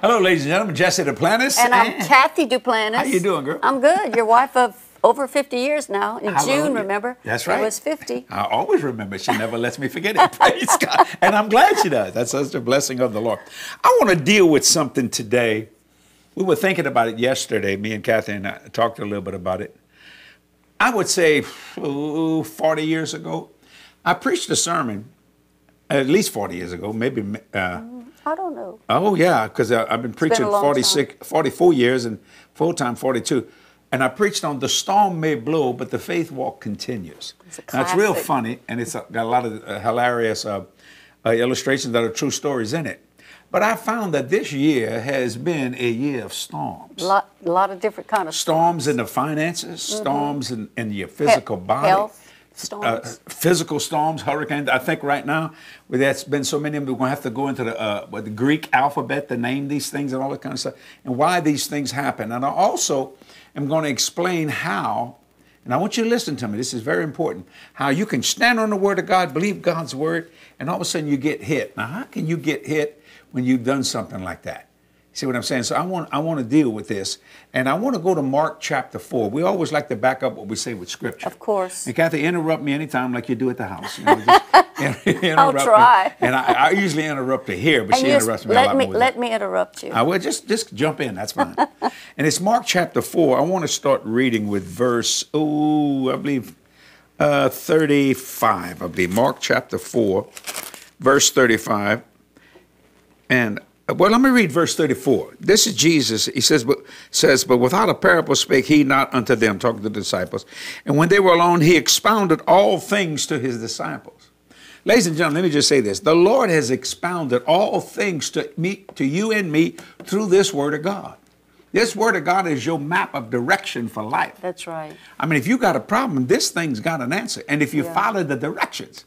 Hello, ladies and gentlemen. Jesse Duplantis. And I'm Kathy Duplantis. How you doing, girl? I'm good. Your wife of over 50 years now. In. June, remember? That's right. I was 50. I always remember. She never lets me forget it. Praise God. And I'm glad she does. That's such a blessing of the Lord. I want to deal with something today. We were thinking about it yesterday. Me and Kathy and I talked a little bit about it. I would say ooh, 40 years ago, I preached a sermon, at least 40 years ago, maybe. Uh, I don't know. Oh yeah, because I've been preaching long 46, 44 years and full time 42, and I preached on the storm may blow, but the faith walk continues. It's Now, it's real funny, and it's got a lot of uh, hilarious uh, uh, illustrations that are true stories in it. But I found that this year has been a year of storms. A lot, a lot of different kind of Storms in the finances, storms in, in your physical He- body, health uh, physical storms, hurricanes. I think right now, where there's been so many of them, we're going to have to go into the, uh, the Greek alphabet to name these things and all that kind of stuff, and why these things happen. And I also am going to explain how, and I want you to listen to me, this is very important, how you can stand on the Word of God, believe God's Word, and all of a sudden you get hit. Now, how can you get hit when you've done something like that? See what I'm saying? So I want I want to deal with this, and I want to go to Mark chapter four. We always like to back up what we say with Scripture. Of course. And Kathy, interrupt me anytime like you do at the house. You know, just in- interrupt me. try. And I, I usually interrupt her here, but And she interrupts me a let lot me more. let me interrupt you. I will just just jump in. That's fine. and it's Mark chapter four. I want to start reading with verse. Oh, I believe uh, thirty-five. I believe Mark chapter four, verse thirty-five. And well, let me read verse 34. This is Jesus. He says, but says, but without a parable spake he not unto them, talking to the disciples. And when they were alone, he expounded all things to his disciples. Ladies and gentlemen, let me just say this. The Lord has expounded all things to me, to you and me through this word of God. This word of God is your map of direction for life. That's right. I mean, if you got a problem, this thing's got an answer. And if you Yeah. follow the directions,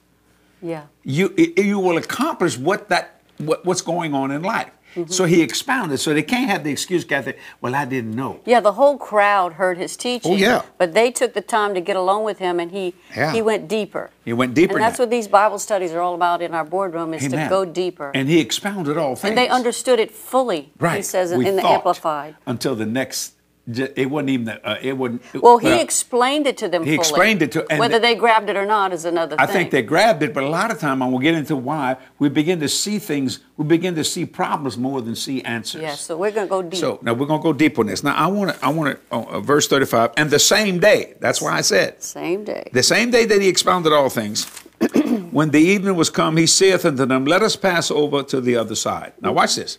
Yeah. you you will accomplish what that what, what's going on in life. Mm-hmm. So he expounded. So they can't have the excuse, Kathy. Well, I didn't know. Yeah, the whole crowd heard his teaching. Oh, yeah. But they took the time to get along with him, and he Yeah. he went deeper. He went deeper. And that's that. what these Bible studies are all about in our boardroom is Amen. to go deeper. And he expounded all things. And they understood it fully. Right. He says We in the Amplified. until the next. It wasn't even. The, uh, it wasn't. Well, he explained it to them he fully. explained it to- and Whether the- they grabbed it or not is another I thing. think they grabbed it, but a lot of time, and we'll get into why, we begin to see things, we begin to see problems more than see answers. Yeah, so we're going to go deep. So now we're going to go deep on this. Now I want to, I want to, uh, verse 35, and the same day, that's why I said, Same day. The same day that he expounded all things, when the evening was come, he saith unto them, Let us pass over to the other side. Now watch this.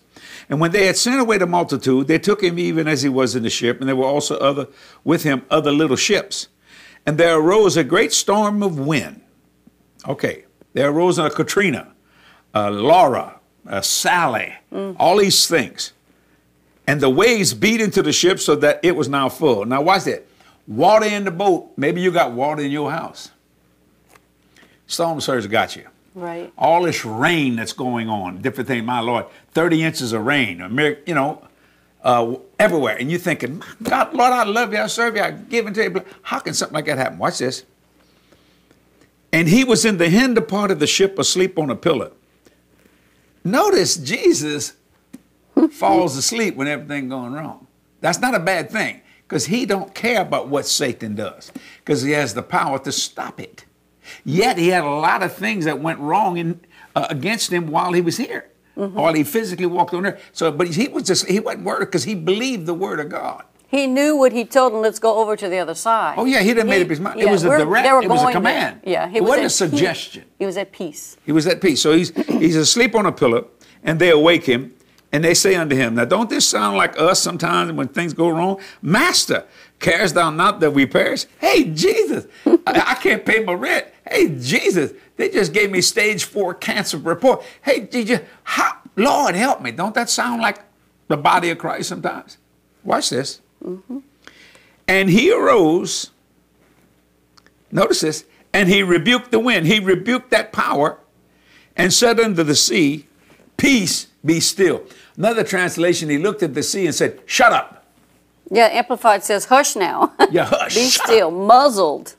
And when they had sent away the multitude, they took him even as he was in the ship, and there were also other with him other little ships. And there arose a great storm of wind. Okay, there arose a Katrina, a Laura, a Sally, mm. all these things. And the waves beat into the ship so that it was now full. Now watch that. Water in the boat. Maybe you got water in your house. Storm surge got you. Right. All this rain that's going on, different thing. My Lord, 30 inches of rain, a mir- you know, uh, everywhere. And you're thinking, "My God, Lord, I love you, I serve you, I give into you. How can something like that happen? Watch this. And he was in the hinder part of the ship asleep on a pillar. Notice Jesus falls asleep when everything going wrong. That's not a bad thing because he don't care about what Satan does because he has the power to stop it. Yet he had a lot of things that went wrong in, uh, against him while he was here, while he physically walked on earth. So, but he was just he wasn't worried because he believed the word of God. He knew what he told him. let's go over to the other side. Oh yeah, he done made up his mind. it was a direct. It was a there. command. Yeah, he it was wasn't a at peace. suggestion. He was at peace. He was at peace. So he's he's asleep on a pillow, and they awake him, and they say unto him, Now don't this sound like us sometimes when things go wrong? Master, carest thou not that we perish? Hey, Jesus, I, I can't pay my rent. Hey, Jesus, they just gave me stage four cancer report. Hey, Jesus, how, Lord help me. Don't that sound like the body of Christ sometimes? Watch this. Mm-hmm. And he arose, notice this, and he rebuked the wind. He rebuked that power and said unto the sea, Peace, be still. Another translation, he looked at the sea and said, Shut up. Yeah, Amplified says, hush now. Yeah, hush. Be still, up. muzzled.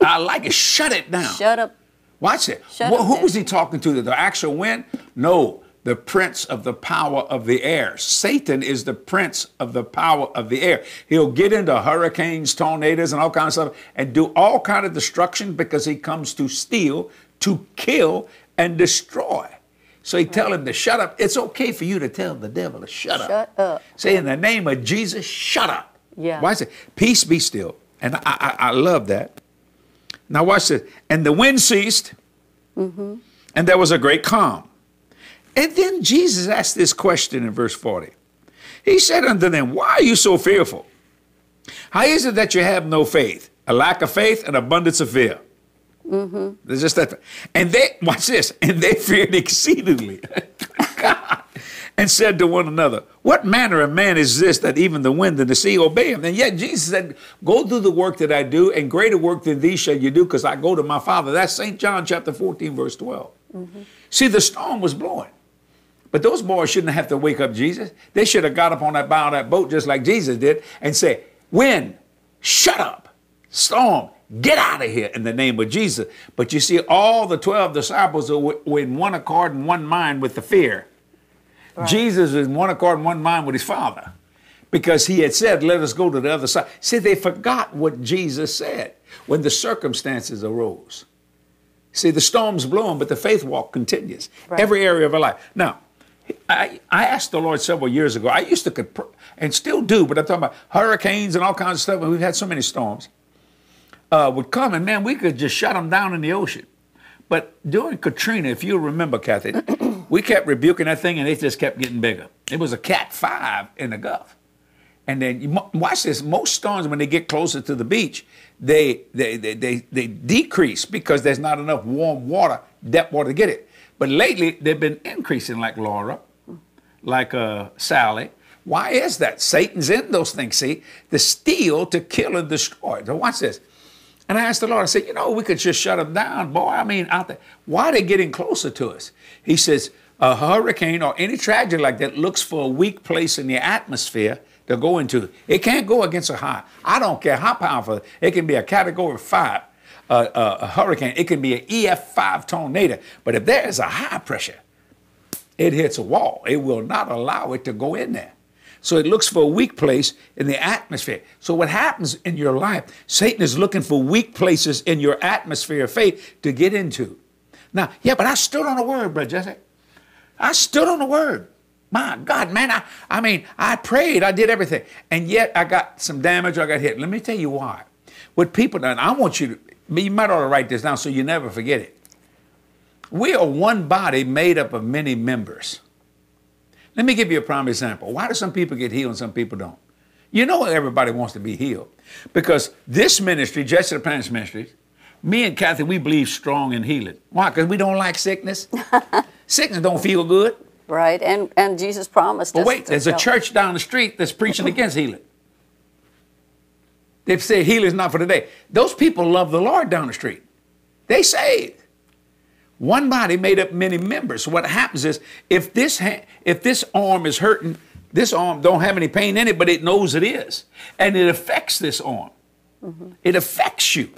I like it. Shut it down. Shut up. Watch it. Shut Well, up, who was he talking to? The actual wind? No, the the prince of the power of the air. Satan is the prince of the power of the air. He'll get into hurricanes, tornadoes, and all kinds of stuff and do all kind of destruction because he comes to steal, to kill, and destroy. So he tell him to shut up. It's okay for you to tell the devil to shut, Shut up. Say in the name of Jesus, shut up. Yeah. Why is it? Peace be still. And I, I, I love that. Now watch this. And the wind ceased, Mm-hmm. and there was a great calm. And then Jesus asked this question in verse 40. He said unto them, Why are you so fearful? How is it that you have no faith? A lack of faith and abundance of fear. Mm-hmm. There's just that. And they, watch this, and they feared exceedingly. And said to one another, What manner of man is this that even the wind and the sea obey him? And yet Jesus said, Go do the work that I do, and greater work than these shall you do, because I go to my Father. That's St. John chapter 14, verse 12. See, the storm was blowing. But those boys shouldn't have to wake up Jesus. They should have got up on that bow of that boat just like Jesus did and say, Wind, shut up. Storm, get out of here in the name of Jesus. But you see, all the 12 disciples were in one accord and one mind with the fear. Jesus is in one accord and one mind with his Father because he had said, Let us go to the other side. See, they forgot what Jesus said when the circumstances arose. See, the storm's blowing, but the faith walk continues. Right. Every area of our life. Now, I, I asked the Lord several years ago. I used to, and still do, but I'm talking about hurricanes and all kinds of stuff. And we've had so many storms. Uh, would come and man, we could just shut them down in the ocean. But during Katrina, if you remember, Kathy, we kept rebuking that thing, and it just kept getting bigger. It was a Cat Five in the Gulf. And then you watch this. Most storms, when they get closer to the beach, they they, they they they decrease because there's not enough warm water, depth water to get it. But lately, they've been increasing, like Laura, like uh, Sally. Why is that? Satan's in those things. See, the steel to kill, and destroy. So watch this. And I asked the Lord. I said, you know, we could just shut them down, boy. I mean, out there. Why are they getting closer to us? He says, a hurricane or any tragedy like that looks for a weak place in the atmosphere to go into. It can't go against a high. I don't care how powerful. It can be a category five, uh, uh, a hurricane. It can be an EF5 tornado. But if there is a high pressure, it hits a wall. It will not allow it to go in there. So it looks for a weak place in the atmosphere. So what happens in your life, Satan is looking for weak places in your atmosphere of faith to get into. Now, yeah, but I stood on the word, Brother Jesse. I stood on the word. My God, man, I, I mean, I prayed, I did everything. And yet I got some damage, I got hit. Let me tell you why. What people done, I want you to, you might ought to write this down so you never forget it. We are one body made up of many members. Let me give you a prime example. Why do some people get healed and some people don't? You know everybody wants to be healed. Because this ministry, Jesse Duplantis Ministry, me and Kathy, we believe strong in healing. Why? Because we don't like sickness. sickness don't feel good. Right, and and Jesus promised But wait, there's a church down the street that's preaching against healing. They say healing is not for today. Those people love the Lord down the street. They saved. One body made up many members. So what happens is if this ha- if this arm is hurting, this arm don't have any pain in it, but it knows it is, and it affects this arm. Mm-hmm. It affects you.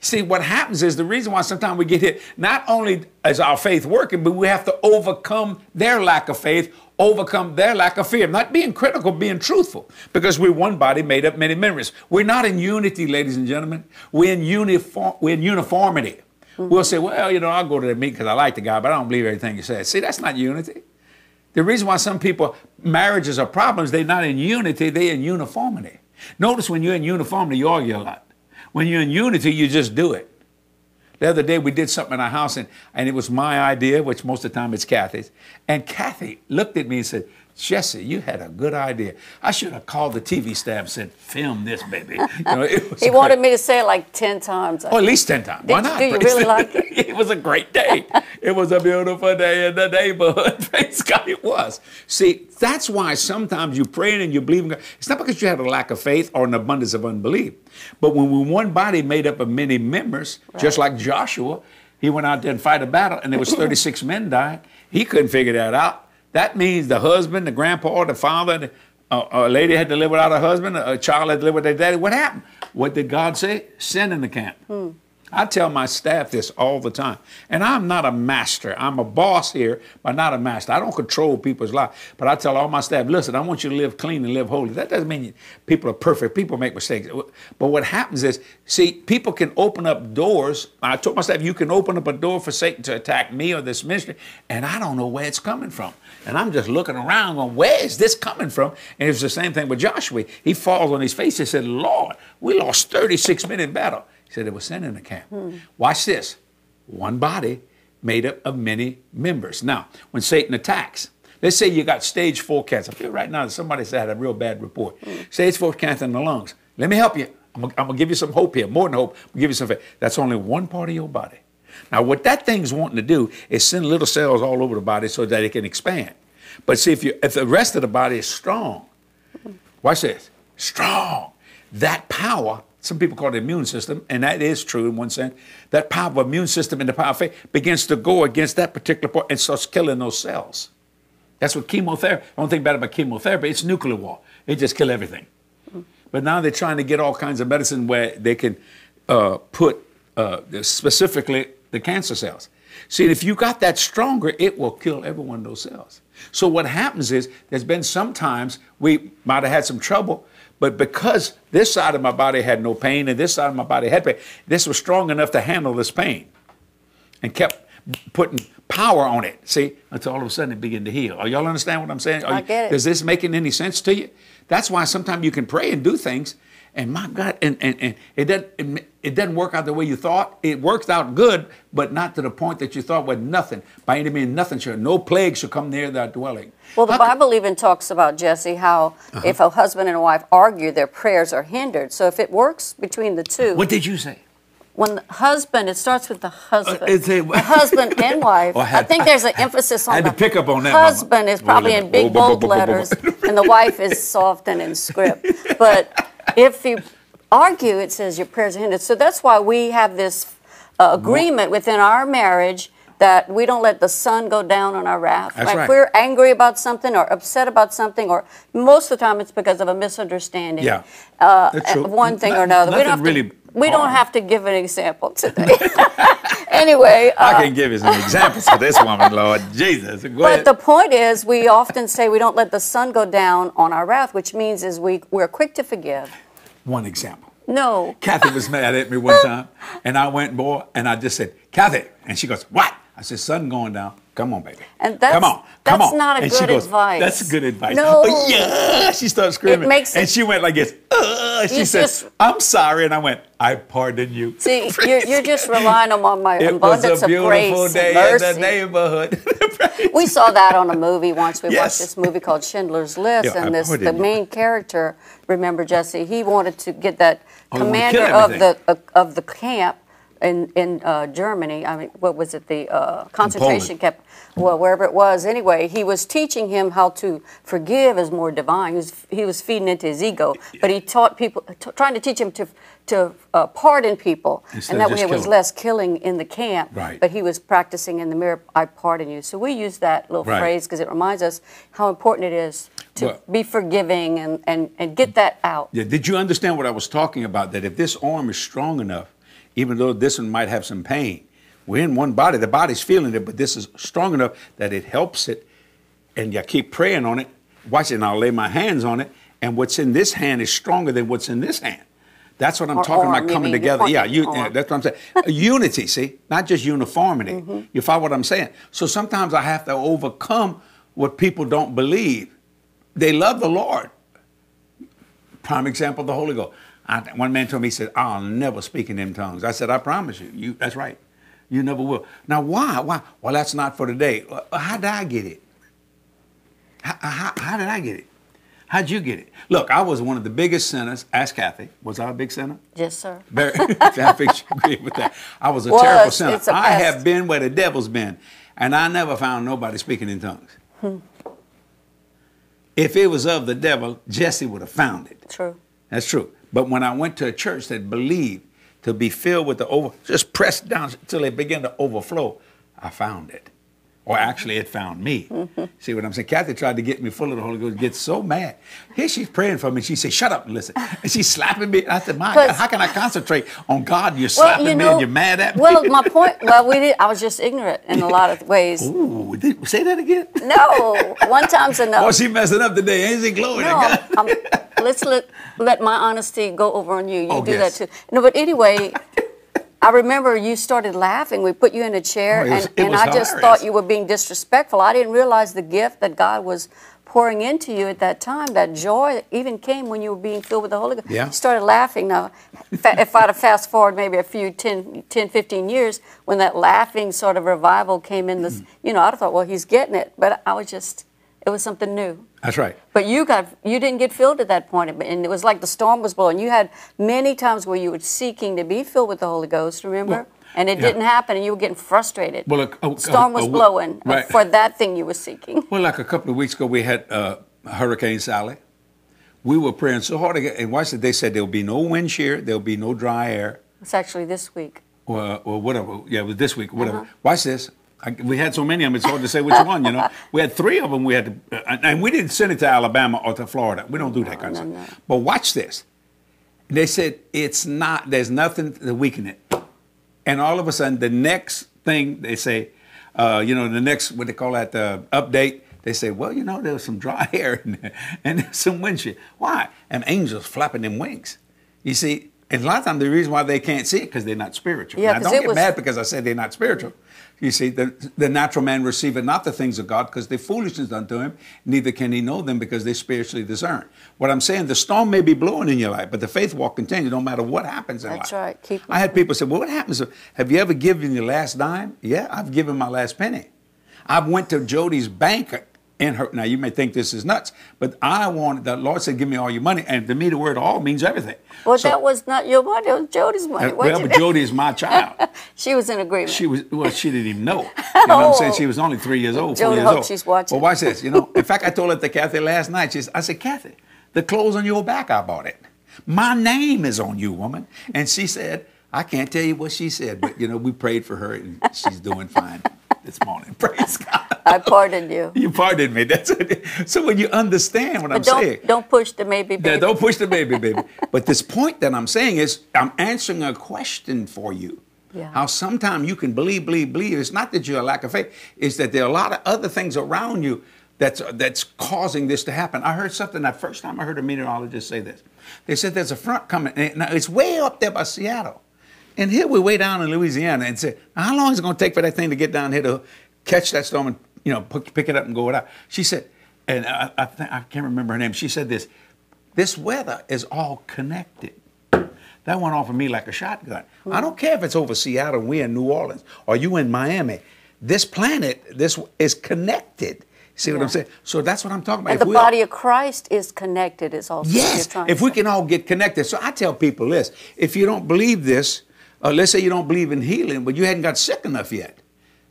See, what happens is the reason why sometimes we get hit, not only is our faith working, but we have to overcome their lack of faith, overcome their lack of fear. Not being critical, being truthful, because we're one body made up many members. We're not in unity, ladies and gentlemen. We're in, uniform, we're in uniformity. We'll say, well, you know, I'll go to the meeting because I like the guy, but I don't believe everything he says. See, that's not unity. The reason why some people, marriages are problems, they're not in unity, they're in uniformity. Notice when you're in uniformity, you argue a lot. When you're in unity, you just do it. The other day we did something in our house and, and it was my idea, which most of the time it's Kathy's. And Kathy looked at me and said, Jesse, you had a good idea. I should have called the TV staff and said, film this, baby. You know, He great. wanted me to say it like ten times. Oh, at least 10 times. Why Did- not? do you really like it? it was a great day. it was a beautiful day in the neighborhood. Praise God, it was. See, that's why sometimes you pray and you believe in God. It's not because you had a lack of faith or an abundance of unbelief. But when we're one body made up of many members, just like Joshua, he went out there and fight a battle and there was 36 men died. He couldn't figure that out. That means the husband, the grandpa, the father, the, uh, a lady had to live without a husband, a child had to live with their daddy. What happened? What did God say? Sin in the camp. I tell my staff this all the time. And I'm not a master. I'm a boss here, but not a master. I don't control people's lives. But I tell all my staff, listen, I want you to live clean and live holy. That doesn't mean people are perfect. People make mistakes. But what happens is, see, people can open up doors. I told my staff, you can open up a door for Satan to attack me or this ministry, and I don't know where it's coming from. And I'm just looking around going, where is this coming from? And it's the same thing with Joshua. He falls on his face. He said, Lord, we lost 36 men in battle. He said it was sin in the camp. Hmm. Watch this. One body made up of many members. Now, when Satan attacks, let's say you got stage four cancer. I feel right now that somebody said had a real bad report. Hmm. Stage four cancer in the lungs. Let me help you. I'm I'm gonna give you some hope here, more than hope. I'll give you some faith. That's only one part of your body. Now, what that thing's wanting to do is send little cells all over the body so that it can expand. But see, if you if the rest of the body is strong, watch this, strong, that power some people call it the immune system, and that is true in one sense. That power of immune system and the power of faith begins to go against that particular part and starts killing those cells. That's what chemotherapy. The only thing bad about chemotherapy, it's nuclear war. It just kill everything. But now they're trying to get all kinds of medicine where they can uh, put uh, specifically the cancer cells. See, if you got that stronger, it will kill every one of those cells. So what happens is there's been sometimes we might have had some trouble but because this side of my body had no pain and this side of my body had pain, this was strong enough to handle this pain and kept putting power on it. See, until all of a sudden it began to heal. Are y'all understand what I'm saying? I get it. Is this making any sense to you? That's why sometimes you can pray and do things and my God, and, and, and it, doesn't, it, it, doesn't work out the way you thought. It works out good, but not to the point that you thought was nothing. By any means, nothing shall, no plague should come near that dwelling. Well, the how Bible even talks about, Jesse, how uh-huh. if a husband and a wife argue, their prayers are hindered. So if it works between the two. What did you say? when the husband, it starts with the husband. Uh, a, husband and wife. Oh, I, had, I, think there's an emphasis on I had the to pick up on that. Husband mama. is probably in big bold letters, and the wife is soft and in script. But if you argue, it says your prayers are hindered. So that's why we have this uh, agreement within our marriage that we don't let the sun go down on our wrath. That's like right. If we're angry about something or upset about something, or most of the time it's because of a misunderstanding. Yeah. Uh, one thing or another. We don't, really to, we don't have to give an example today. anyway. Uh, I can give you some examples for this woman, Lord Jesus. Go but ahead. the point is, we often say we don't let the sun go down on our wrath, which means is we, we're quick to forgive one example. No. Kathy was mad at me one time, and I went, boy, and I just said, Kathy. And she goes, What? I said, Sun going down. Come on, baby. And that's, come on, come that's on. not a and good she goes, advice. That's good advice. No. Oh, yeah. She started screaming. It makes and she went like this. Uh, she said, just, I'm sorry. And I went, I pardon you. See, you're, you're just relying on my it abundance of grace. It was a beautiful day mercy. in the neighborhood. we saw that on a movie once. We yes. watched this movie called Schindler's List. Yeah, and this the you. main character, remember, Jesse, he wanted to get that oh, commander of the, uh, of the camp in in uh, Germany. I mean, what was it? The uh, concentration camp. Well, wherever it was. Anyway, he was teaching him how to forgive as more divine. He was he was feeding into his ego, but he taught people, t- trying to teach him to to uh, pardon people, Instead and that way it was less killing in the camp. Right. But he was practicing in the mirror. I pardon you. So we use that little Right. phrase because it reminds us how important it is to Well- be forgiving and, and, and get that out. Yeah, did you understand what I was talking about? That if this arm is strong enough, even though this one might have some pain, we're in one body. The body's feeling it, but this is strong enough that it helps it. And you keep praying on it. Watch it, and I'll lay my hands on it. And what's in this hand is stronger than what's in this hand. That's what I'm Or talking arm, about coming together. Yeah, you, yeah, that's what I'm saying. Unity, see, not just uniformity. Mm-hmm. You follow what I'm saying? So sometimes I have to overcome what people don't believe. They love the Lord. Prime example, the Holy Ghost. I, one man told me, he said, I'll never speak in them tongues. I said, I promise you. you that's right. You never will. Now, why? Why? Well, that's not for today. How did I get it? How, how, how did I get it? How'd you get it? Look, I was one of the biggest sinners. Ask Kathy. Was I a big sinner? Yes, sir. Very, I think she agreed with that. I was a Was, terrible sinner. a I have been where the devil's been, and I never found nobody speaking in tongues. Hmm. If it was of the devil, Jesse would have found it. True. That's true. But when I went to a church that believed to be filled with the over, just pressed down until it began to overflow, I found it. Or actually it found me. Mm-hmm. See what I'm saying? Kathy tried to get me full of the Holy Ghost, get so mad. Here she's praying for me. She said, "Shut up and listen." And she's slapping me. I said, "My God, how can I concentrate on God? You're slapping you know, me and you're mad at me." Well, my point. Well, we did. I was just ignorant in a lot of ways. Ooh, did, say that again. No, one time's enough. Oh, she messing up today. Ain't she glory no, God? let's let let my honesty go over on you. You oh, do yes. that too. No, but anyway. I remember you started laughing. We put you in a chair, oh, was, and, and I just thought you were being disrespectful. I didn't realize the gift that God was pouring into you at that time. That joy even came when you were being filled with the Holy Ghost. Yeah. You started laughing. Now, if I'd have fast forward maybe a few 10, 10, 15 years, when that laughing sort of revival came in, this, mm. you know, I'd have thought, well, he's getting it. But I was just, it was something new. That's right. But you got you didn't get filled at that point, and it was like the storm was blowing. You had many times where you were seeking to be filled with the Holy Ghost. Remember? Well, and it yeah. didn't happen, and you were getting frustrated. Well, a, a, storm was a, blowing right. for that thing you were seeking. Well, like a couple of weeks ago, we had uh, Hurricane Sally. We were praying so hard get, and watch it. They said there'll be no wind shear, there'll be no dry air. It's actually this week. Or, or whatever. Yeah, it was this week. Whatever. Uh-huh. Watch this. I, we had so many of them, it's hard to say which one, you know. We had three of them we had to, uh, and we didn't send it to Alabama or to Florida. We don't do that kind of no, stuff. No. But watch this. They said it's not, there's nothing to weaken it. And all of a sudden, the next thing they say, uh, you know, the next, what they call that, uh, update, they say, well, you know, there was some dry air and, and some wind. Why? And angels flapping them wings. You see, and a lot of times the reason why they can't see it because they're not spiritual. Yeah, now, don't get was... mad because I said they're not spiritual. You see, the, the natural man receiveth not the things of God because they're foolishness unto him, neither can he know them because they spiritually discern. What I'm saying, the storm may be blowing in your life, but the faith walk continue no matter what happens in That's life. right. Keep I had people say, well, what happens? Have you ever given your last dime? Yeah, I've given my last penny. I went to Jody's bank in her. Now you may think this is nuts, but I wanted the Lord said, "Give me all your money," and to me, the word "all" means everything. Well, so, that was not your money; it was Jody's money. Uh, well, but Jody is my child. she was in agreement. She was. Well, she didn't even know. You know what I'm saying? She was only three years old, Jody four years old. she's watching. Well, watch this. You know, in fact, I told it to Kathy last night. She said, I said, Kathy, the clothes on your back, I bought it. My name is on you, woman. And she said, I can't tell you what she said, but you know, we prayed for her and she's doing fine this morning. Praise God. I pardoned you. You pardoned me. That's it. So when you understand what but I'm don't, saying, don't push the baby, baby. Yeah, don't push the baby, baby. but this point that I'm saying is, I'm answering a question for you. Yeah. How sometimes you can believe, believe, believe. It's not that you're a lack of faith. It's that there are a lot of other things around you that's that's causing this to happen. I heard something that first time I heard a meteorologist say this. They said there's a front coming. Now it's way up there by Seattle. And here we're way down in Louisiana and say, how long is it going to take for that thing to get down here to catch that storm and you know pick it up and go it out? She said, and I, I, I can't remember her name. She said this: this weather is all connected. That went off of me like a shotgun. Mm-hmm. I don't care if it's over Seattle, we're in New Orleans, or you in Miami. This planet, this is connected. See what yeah. I'm saying? So that's what I'm talking about. And if the body all, of Christ is connected, is also yes. If we can all get connected, so I tell people this: if you don't believe this, uh, let's say you don't believe in healing, but you hadn't got sick enough yet.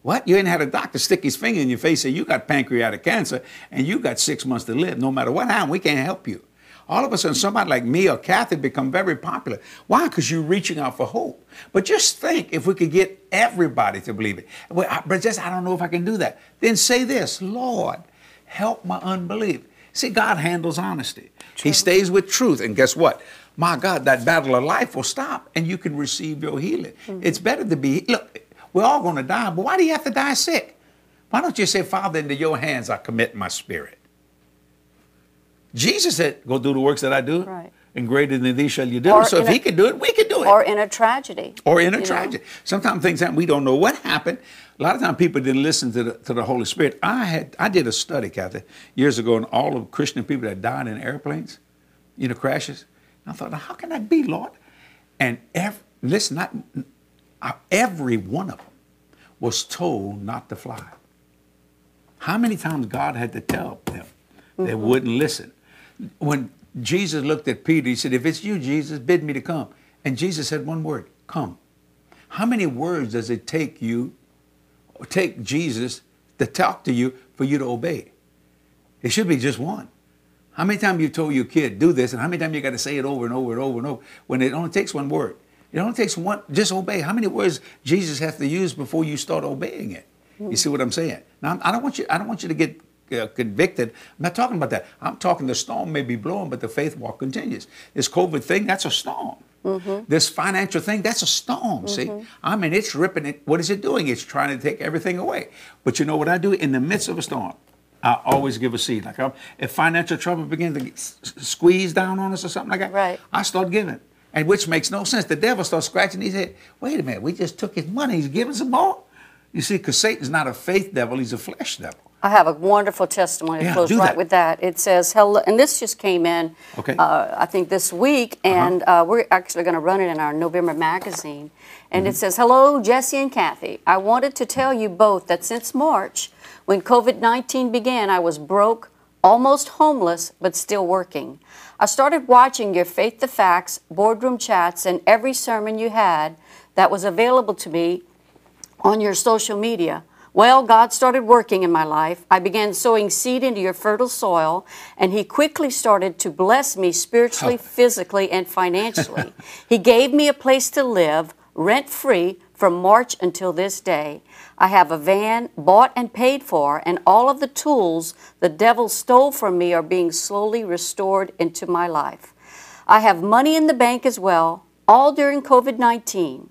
What? You ain't had a doctor stick his finger in your face and say you got pancreatic cancer and you got six months to live. No matter what happened, we can't help you. All of a sudden, somebody like me or Kathy become very popular. Why? Because you're reaching out for hope. But just think if we could get everybody to believe it. Well, I, but just I don't know if I can do that. Then say this, Lord, help my unbelief. See, God handles honesty. True. He stays with truth, and guess what? My God, that battle of life will stop and you can receive your healing. Mm-hmm. It's better to be, look, we're all going to die, but why do you have to die sick? Why don't you say, Father, into your hands I commit my spirit? Jesus said, Go do the works that I do. Right. And greater than these shall you do. Or so if a, he could do it, we could do it. Or in a tragedy. Or in a tragedy. Know? Sometimes things happen, we don't know what happened. A lot of times people didn't listen to the, to the Holy Spirit. I had I did a study, Kathy, years ago on all of Christian people that died in airplanes, you know, crashes. I thought, how can that be, Lord? And every, listen, not, every one of them was told not to fly. How many times God had to tell them mm-hmm. they wouldn't listen? When Jesus looked at Peter, he said, If it's you, Jesus, bid me to come. And Jesus said one word, come. How many words does it take you, take Jesus to talk to you for you to obey? It should be just one. How many times you told your kid, do this, and how many times you got to say it over and over and over and over when it only takes one word? It only takes one, just obey. How many words Jesus has to use before you start obeying it? You see what I'm saying? Now, I don't want you. I don't want you to get uh, convicted. I'm not talking about that. I'm talking the storm may be blowing, but the faith walk continues. This COVID thing, that's a storm. Mm-hmm. This financial thing, that's a storm. Mm-hmm. See, I mean, it's ripping it. What is it doing? It's trying to take everything away. But you know what I do in the midst of a storm? I always give a seed. Like I'm, if financial trouble begins to s- squeeze down on us or something like that, right. I start giving, and which makes no sense. The devil starts scratching his head. Wait a minute, we just took his money. He's giving some more. You see, because Satan's not a faith devil; he's a flesh devil. I have a wonderful testimony Yeah, that right that. with that. It says, hello, and this just came in, Okay. uh, I think this week, and uh, we're actually going to run it in our November magazine. And Mm-hmm. it says, Hello, Jesse and Kathy. I wanted to tell you both that since March, when COVID 19 began, I was broke, almost homeless, but still working. I started watching your Faith the Facts boardroom chats and every sermon you had that was available to me on your social media. Well, God started working in my life. I began sowing seed into your fertile soil, and He quickly started to bless me spiritually, physically, and financially. he gave me a place to live, rent free, from March until this day. I have a van bought and paid for, and all of the tools the devil stole from me are being slowly restored into my life. I have money in the bank as well, all during COVID 19.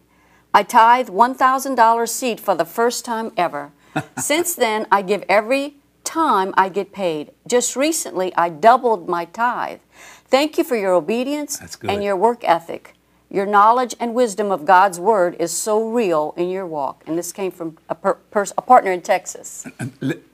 I tithe $1,000 seed for the first time ever. Since then, I give every time I get paid. Just recently, I doubled my tithe. Thank you for your obedience and your work ethic. Your knowledge and wisdom of God's word is so real in your walk. And this came from a, per, a partner in Texas.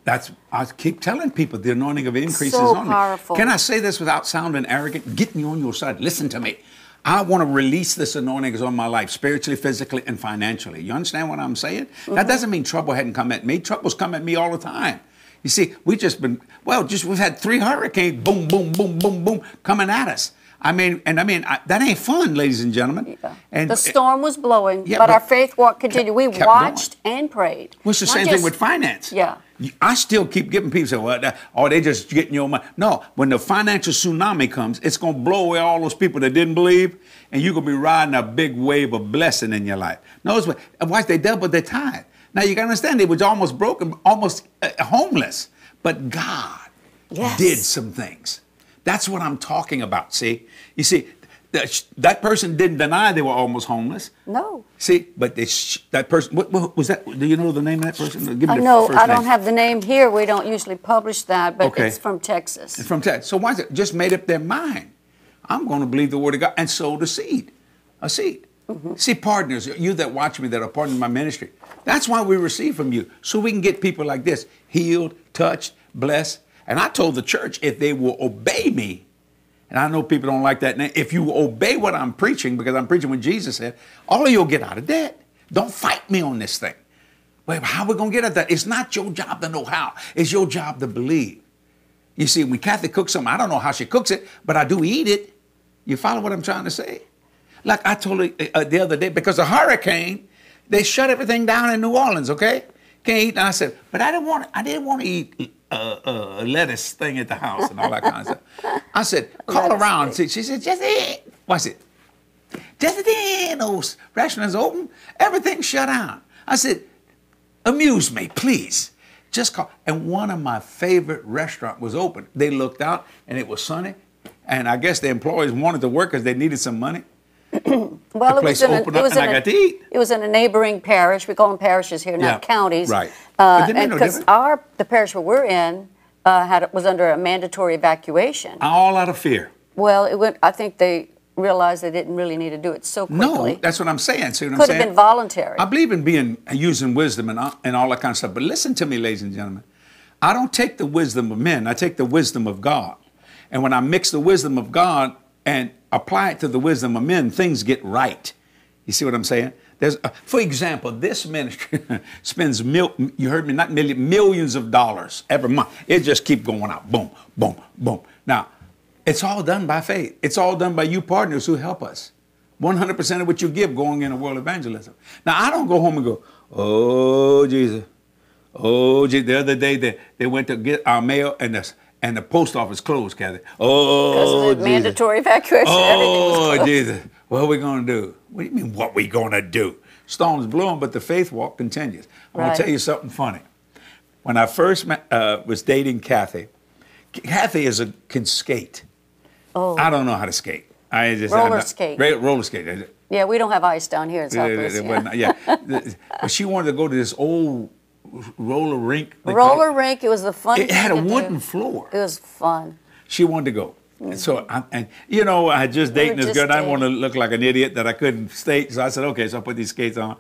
That's I keep telling people the anointing of increase So is on powerful. me. Can I say this without sounding arrogant? Get me on your side. Listen to me. I want to release this anointing is on my life, spiritually, physically, and financially. You understand what I'm saying? That mm-hmm. doesn't mean trouble hadn't come at me. Trouble's come at me all the time. You see, we've just been well, just we've had three hurricanes, boom, boom, boom, boom, boom, coming at us. I mean, and I mean I, that ain't fun, ladies and gentlemen. And the storm was blowing, Yeah, but, but our faith walk continued. We kept going. watched and prayed. Well, it's the Not same thing with finance. Yeah. I still keep giving people say, well, that, oh, they just getting your money. No, when the financial tsunami comes, it's going to blow away all those people that didn't believe, and you're going to be riding a big wave of blessing in your life. Notice what, watch, they doubled their tithe. Now, you got to understand, they was almost broken, almost uh, homeless, but God Yes. did some things. That's what I'm talking about, see? You see, that, that person didn't deny they were almost homeless. No. See, but they sh- that person, what, what was that? Do you know the name of that person? Give me know, first I don't name. have the name here. We don't usually publish that, but Okay. it's from Texas. It's From Texas. So why is it just made up their mind? I'm going to believe the word of God and sow the seed, a seed. Mm-hmm. See, partners, you that watch me that are part of my ministry, that's why we receive from you, so we can get people like this healed, touched, blessed. And I told the church if they will obey me, and I know people don't like that name, if you obey what I'm preaching, because I'm preaching what Jesus said, all of you'll get out of debt. Don't fight me on this thing. Well, how are we going to get at that? It's not your job to know how, it's your job to believe. You see, when Kathy cooks something, I don't know how she cooks it, but I do eat it. You follow what I'm trying to say? Like I told her uh, the other day, because the hurricane, they shut everything down in New Orleans. Okay, can't eat. And I said, but I didn't want. I didn't want to eat uh, uh, a lettuce thing at the house and all that kind of stuff. I said, call Lettuce around. thing. She, said, what's it? Jesse, there ain't no restaurants open. everything shut down. I said, amuse me, please. Just call. And one of my favorite restaurant was open. They looked out and it was sunny. And I guess the employees wanted to work because they needed some money. Well, it was in a, it was in a- got to eat. It was in a neighboring parish. We call them parishes here, Yeah, not counties. right. Uh, But they made and no because difference. our the parish where we're in uh, had was under a mandatory evacuation. All out of fear. well, it went. I think they realized they didn't really need to do it so quickly. No, that's what I'm saying. See what I'm Could saying? have been voluntary. I believe in being using wisdom and, all- and all that kind of stuff. But listen to me, ladies and gentlemen. I don't take the wisdom of men. I take the wisdom of God. And when I mix the wisdom of God and apply it to the wisdom of men, things get right. You see what I'm saying? There's, uh, for example, this ministry spends mil, you heard me, not million, millions of dollars every month. It just keep going out, boom, boom, boom. Now, it's all done by faith. It's all done by you partners who help us. 100% of what you give going into world evangelism. Now, I don't go home and go, oh, Jesus. Oh, gee, the other day they, they went to get our mail and the, and the post office closed, Kathy. Oh, because mandatory evacuation. Oh. Jesus. What are we going to do? What do you mean, what we going to do? storms blowing, but the faith walk continues. I want Right. to tell you something funny. When I first met, uh, was dating Kathy, Kathy is a can skate. Oh, I don't know how to skate. I just Roller I'm not- skate. roller skate. Yeah, we don't have ice down here in Southwest. yeah, yeah. yeah. but she wanted to go to this old roller rink. Roller it. rink, it was the fun It had a to do. wooden floor. It was fun. She wanted to go. And so, mm. I, and you know, I had just We dating this girl. I didn't want to look like an idiot that I couldn't skate. So I said, okay. So I put these skates on,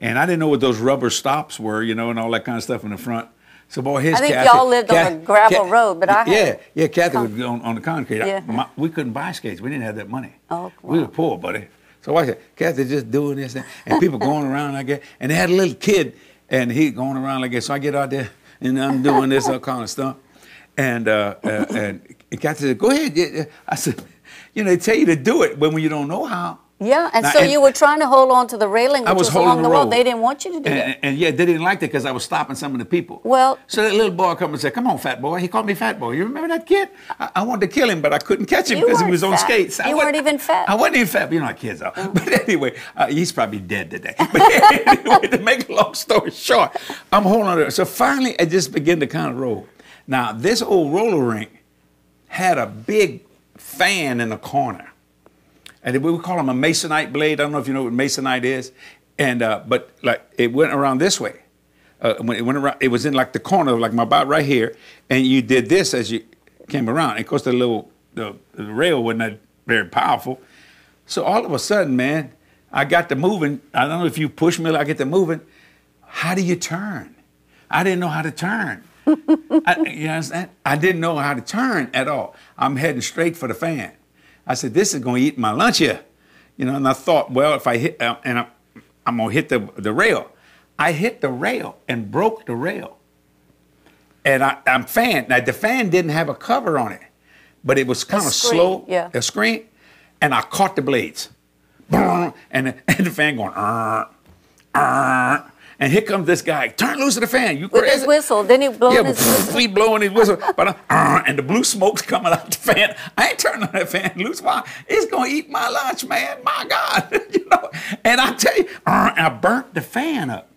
and I didn't know what those rubber stops were, you know, and all that kind of stuff in the front. So boy, his I think Kathy, y'all lived on a gravel road, but I had- yeah, yeah, Kathy would go on, on the concrete. I- Yeah. my- we couldn't buy skates. We didn't have that money. Oh, we were poor, buddy. So I said, Kathy just doing this, and, and people going around like that, and they had a little kid, and he going around like that. So I get out there, and I'm doing this all kind of stuff, and uh, uh, and Kathy said, "Go ahead." I said, "You know, they tell you to do it, but when you don't know how." Yeah, and Now, so and- you were trying to hold on to the railing, which I was was, holding along the the wall. road. They didn't want you to do And, that. and, and, yeah, they didn't like that because I was stopping some of the people. Well- so that little boy come and said, "Come on, fat boy." He called me fat boy. You remember that kid? I, I wanted to kill him, but I couldn't catch him because he was on fat. skates. I You wasn't- weren't even fat. I wasn't even fat. But you know how kids are. But anyway, uh, he's probably dead today. But anyway, to make a long story short, I'm holding on to it. So finally, I just began to kind of roll. Now, this old roller rink had a big fan in the corner and we would call them a masonite blade. I don't know if you know what masonite is, and uh, but like it went around this way. Uh, when it went around, it was in like the corner, like my about right here, and you did this as you came around. And of course, the little the, the rail wasn't that very powerful, so all of a sudden, man, I got to moving. I don't know if you push me, I get to moving. How do you turn? I didn't know how to turn. I, you understand? I didn't know how to turn at all. I'm heading straight for the fan. I said, "This is going to eat my lunch here," you know. And I thought, well, if I hit, uh, and I, I'm going to hit the the rail. I hit the rail and broke the rail. And I, I'm fan. Now the fan didn't have a cover on it, but it was kind of screen, slow. yeah. A screen, and I caught the blades, and the, and the fan going. "Arr, arr." And here comes this guy. Turn loose of the fan. You With crazy? his whistle, then he blew Yeah, his whistle. he blowing his whistle, but uh, uh, and the blue smoke's coming out the fan. I ain't turning on that fan loose. Why? It's gonna eat my lunch, man. My God, you know. And I tell you, uh, I burnt the fan up.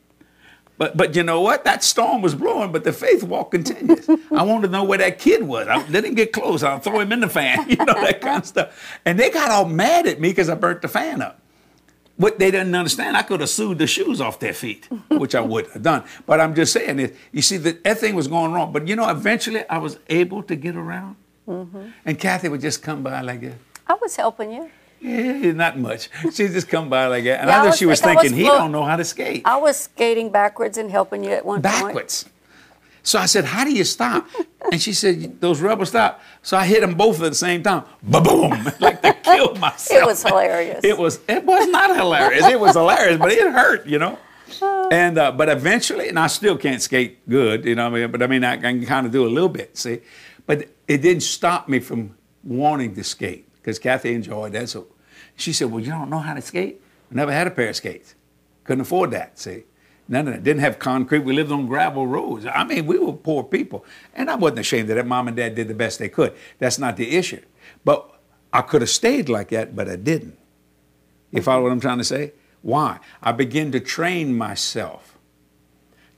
But but you know what? That storm was blowing, but the faith walk continues. I wanted to know where that kid was. I didn't get close. I'll throw him in the fan, you know that kind of stuff. And they got all mad at me because I burnt the fan up. What they didn't understand, I could have sued the shoes off their feet, which I would have done. But I'm just saying, it, you see, that that thing was going wrong. But you know, eventually I was able to get around. Mm-hmm. And Kathy would just come by like that. I was helping you. Yeah, not much. She'd just come by like that. And Yeah, I I know she was think I was thinking, he float- don't know how to skate. I was skating backwards and helping you at one point. backwards. So I said, "How do you stop?" And she said, "Those rubber stop." So I hit them both at the same time. Ba Boom! Like to kill myself. It was hilarious. It was. It was not hilarious. It was hilarious, but it hurt. You know. And uh, but eventually, and I still can't skate good. You know. what I mean, but I mean, I can kind of do a little bit. See, but it didn't stop me from wanting to skate because Kathy enjoyed that. So she said, "Well, you don't know how to skate? I never had a pair of skates. Couldn't afford that. See." None of that. Didn't have concrete. We lived on gravel roads. I mean, we were poor people. And I wasn't ashamed of that. Mom and dad did the best they could. That's not the issue. But I could have stayed like that, but I didn't. You follow what I'm trying to say? Why? I began to train myself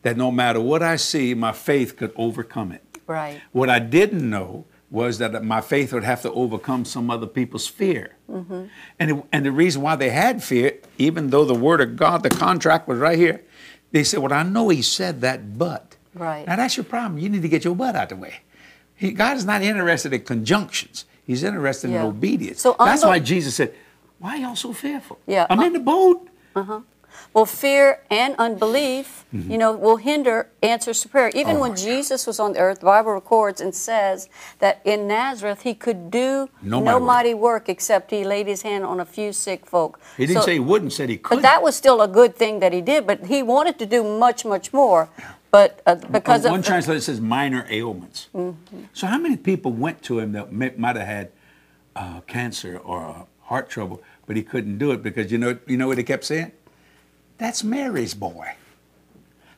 that no matter what I see, my faith could overcome it. Right. What I didn't know was that my faith would have to overcome some other people's fear. Mm-hmm. And, it, and the reason why they had fear, even though the Word of God, the contract was right here, they said, Well, I know He said that, but. Right. Now that's your problem. You need to get your butt out of the way. He, God is not interested in conjunctions, He's interested Yeah. in obedience. So that's unbe- why Jesus said, Why are y'all so fearful? Yeah, I'm uh- in the boat. Well, fear and unbelief, Mm-hmm. you know, will hinder answers to prayer. Even Oh, when. Jesus was on the earth, the Bible records and says that in Nazareth he could do No no, mighty mighty work except he laid his hand on a few sick folk. He didn't So- say he wouldn't, said he could. But that was still a good thing that he did. But he wanted to do much, much more. But uh, because one of translation says minor ailments. Mm-hmm. So how many people went to him that may, might have had uh, cancer or uh, heart trouble, but he couldn't do it because you know you know what he kept saying? That's Mary's boy.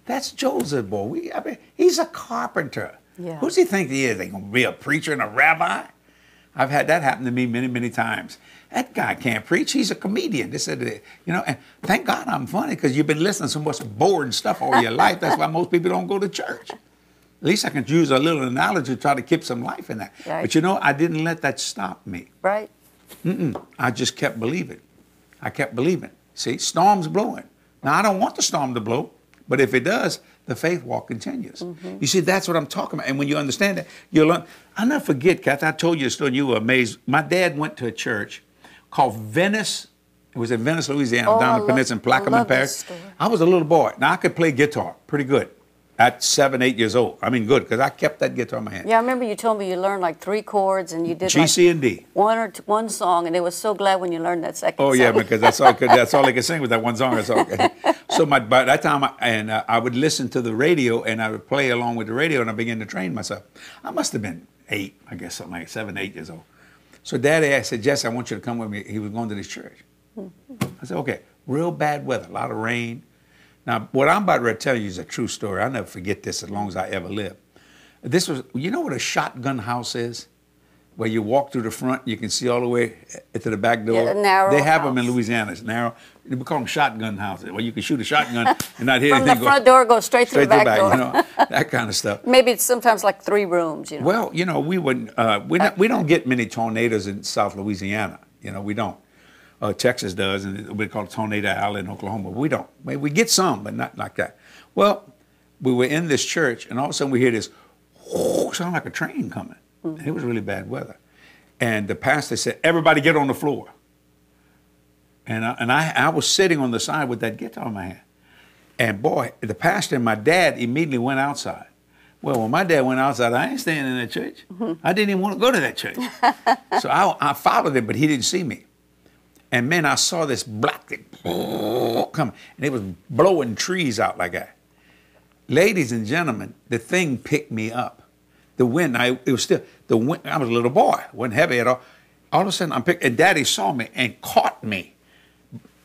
That's Joseph's boy. We, I mean, he's a carpenter. Yeah. Who's he think he is? They gonna be a preacher and a rabbi? I've had that happen to me many, many times. That guy can't preach. He's a comedian. They said, you know, and thank God I'm funny because you've been listening to so much boring stuff all your life. That's why most people don't go to church. At least I can use a little analogy to try to keep some life in that. Right. But you know, I didn't let that stop me. Right. Mm-mm. I just kept believing. I kept believing. See, storm's blowing. Now, I don't want the storm to blow, but if it does, the faith walk continues. Mm-hmm. You see, that's what I'm talking about. And when you understand that, you'll learn. I'll never forget, Kath, I told you a story, you were amazed. My dad went to a church called Venice. It was in Venice, Louisiana, Oh, I down the love- peninsula in Plaquemine Parish. I was a little boy. Now, I could play guitar pretty good at seven, eight years old. I mean, good, because I kept that guitar in my hand. Yeah, I remember you told me you learned like three chords and you did G, like C, and D. one or t- one song, and they were so glad when you learned that second. Oh yeah, because that's all I could, that's all I could sing was that one song. That's all. so my by that time, I, and uh, I would listen to the radio and I would play along with the radio, and I began to train myself. I must have been eight, I guess, something like seven, eight years old. So Daddy, I said, Jess, I want you to come with me. He was going to this church. I said, okay. Real bad weather, a lot of rain. Now, what I'm about to tell you is a true story. I'll never forget this as long as I ever live. This was, you know what a shotgun house is? Where you walk through the front, you can see all the way to the back door. Yeah, a narrow They have them in. Louisiana. It's narrow. We call them shotgun houses, where you can shoot a shotgun and not hit From the anything. go front door, go straight, straight through the back, door. you know, that kind of stuff. Maybe it's sometimes like three rooms. You know. Well, you know, we wouldn't. Uh, we not, we don't get many tornadoes in South Louisiana. You know, we don't. Uh, Texas does, and we call it tornado alley in Oklahoma. We don't. We, we get some, but not like that. Well, we were in this church, and all of a sudden we hear this sound like a train coming. And it was really bad weather, and the pastor said, "Everybody get on the floor." And I, and I, I was sitting on the side with that guitar in my hand. And boy, the pastor and my dad immediately went outside. Well, when my dad went outside, I ain't staying in that church. I didn't even want to go to that church. so I, I followed him, but he didn't see me. And man, I saw this black thing coming, and it was blowing trees out like that. Ladies and gentlemen, the thing picked me up. The wind, I it was still the wind. I was a little boy, wasn't heavy at all. All of a sudden, I'm picked, and Daddy saw me and caught me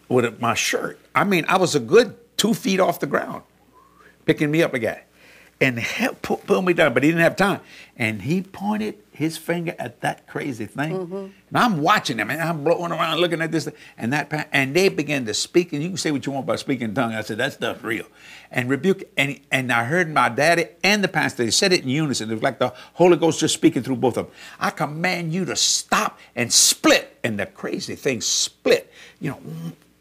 with my shirt. I mean, I was a good two feet off the ground, picking me up again, and help pull, pull me down. But he didn't have time, and he pointed his finger at that crazy thing. Mm-hmm. And I'm watching him, and I'm blowing around, looking at this, thing, and that, pa- and they began to speak. And you can say what you want about speaking in tongue. I said that stuff's real, and rebuke. And and I heard my daddy and the pastor. They said it in unison. It was like the Holy Ghost just speaking through both of them. I command you to stop and split, and the crazy thing split. You know,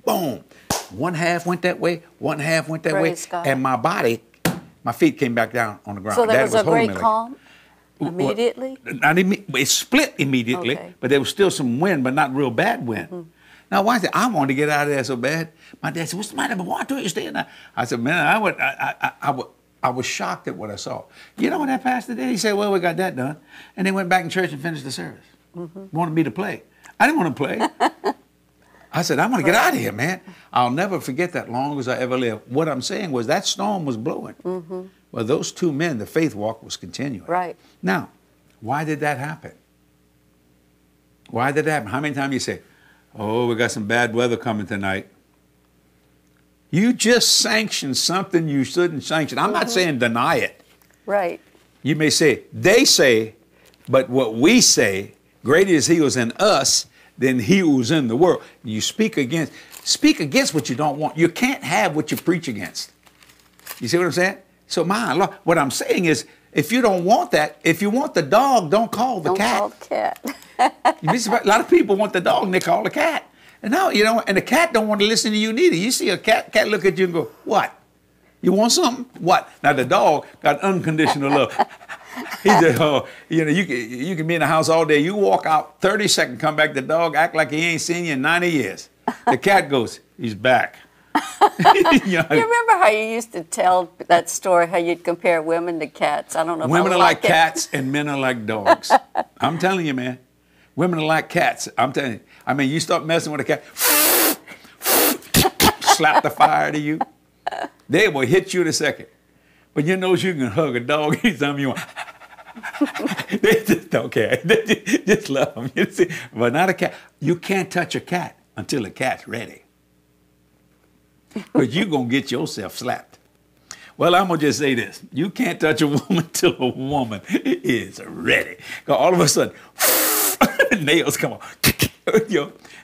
boom. One half went that way, one half went that Praise way, God. and my body, my feet came back down on the ground. so there Dad was, a holding great calm immediately. Not imme- it split immediately, Okay. but there was still some wind, but not real bad wind. Mm-hmm. Now, why is it? I wanted to get out of there so bad. My dad said, "What's the matter? But why do you stay in there?" I said, "Man, I would, I, I, I, would, I was shocked at what I saw. You know what that pastor did? He said, "Well, we got that done," and they went back in church and finished the service. Mm-hmm. Wanted me to play. I didn't want to play. I said, "I'm going to get out of here, man." I'll never forget that long as I ever live. What I'm saying was that storm was blowing. Well, those two men, the faith walk was continuing. Mm-hmm. Right. Now, why did that happen? Why did that happen? How many times you say, "Oh, we got some bad weather coming tonight"? You just sanctioned something you shouldn't sanction. I'm not saying deny it. Right. You may say they say, but what we say, greater is He who's in us than He who's in the world. You speak against, speak against what you don't want. You can't have what you preach against. You see what I'm saying? So my Lord, what I'm saying is, if you don't want that, if you want the dog, don't call the cat. Don't cat. call the cat. You a lot of people want the dog and they call the cat. And now, you know, and the cat don't want to listen to you neither. You see a cat, cat look at you and go, what? You want something? What? Now the dog got unconditional love. He said, oh, you know, you can, you can be in the house all day. You walk out 30 seconds, come back, the dog act like he ain't seen you in 90 years. The cat goes, he's back. You know, You remember how you used to tell that story, how you'd compare women to cats? I don't know Women are like it. cats and men are like dogs. I'm telling you, man. Women are like cats. I'm telling you. I mean, you start messing with a cat, slap the fire to you, they will hit you in a second. But you know you can hug a dog anytime you want. they just don't care. They just, just love them. You see? But not a cat. You can't touch a cat until the cat's ready. Because you're going to get yourself slapped. Well, I'm gonna just say this: you can't touch a woman till a woman is ready. 'Cause all of a sudden, nails come on.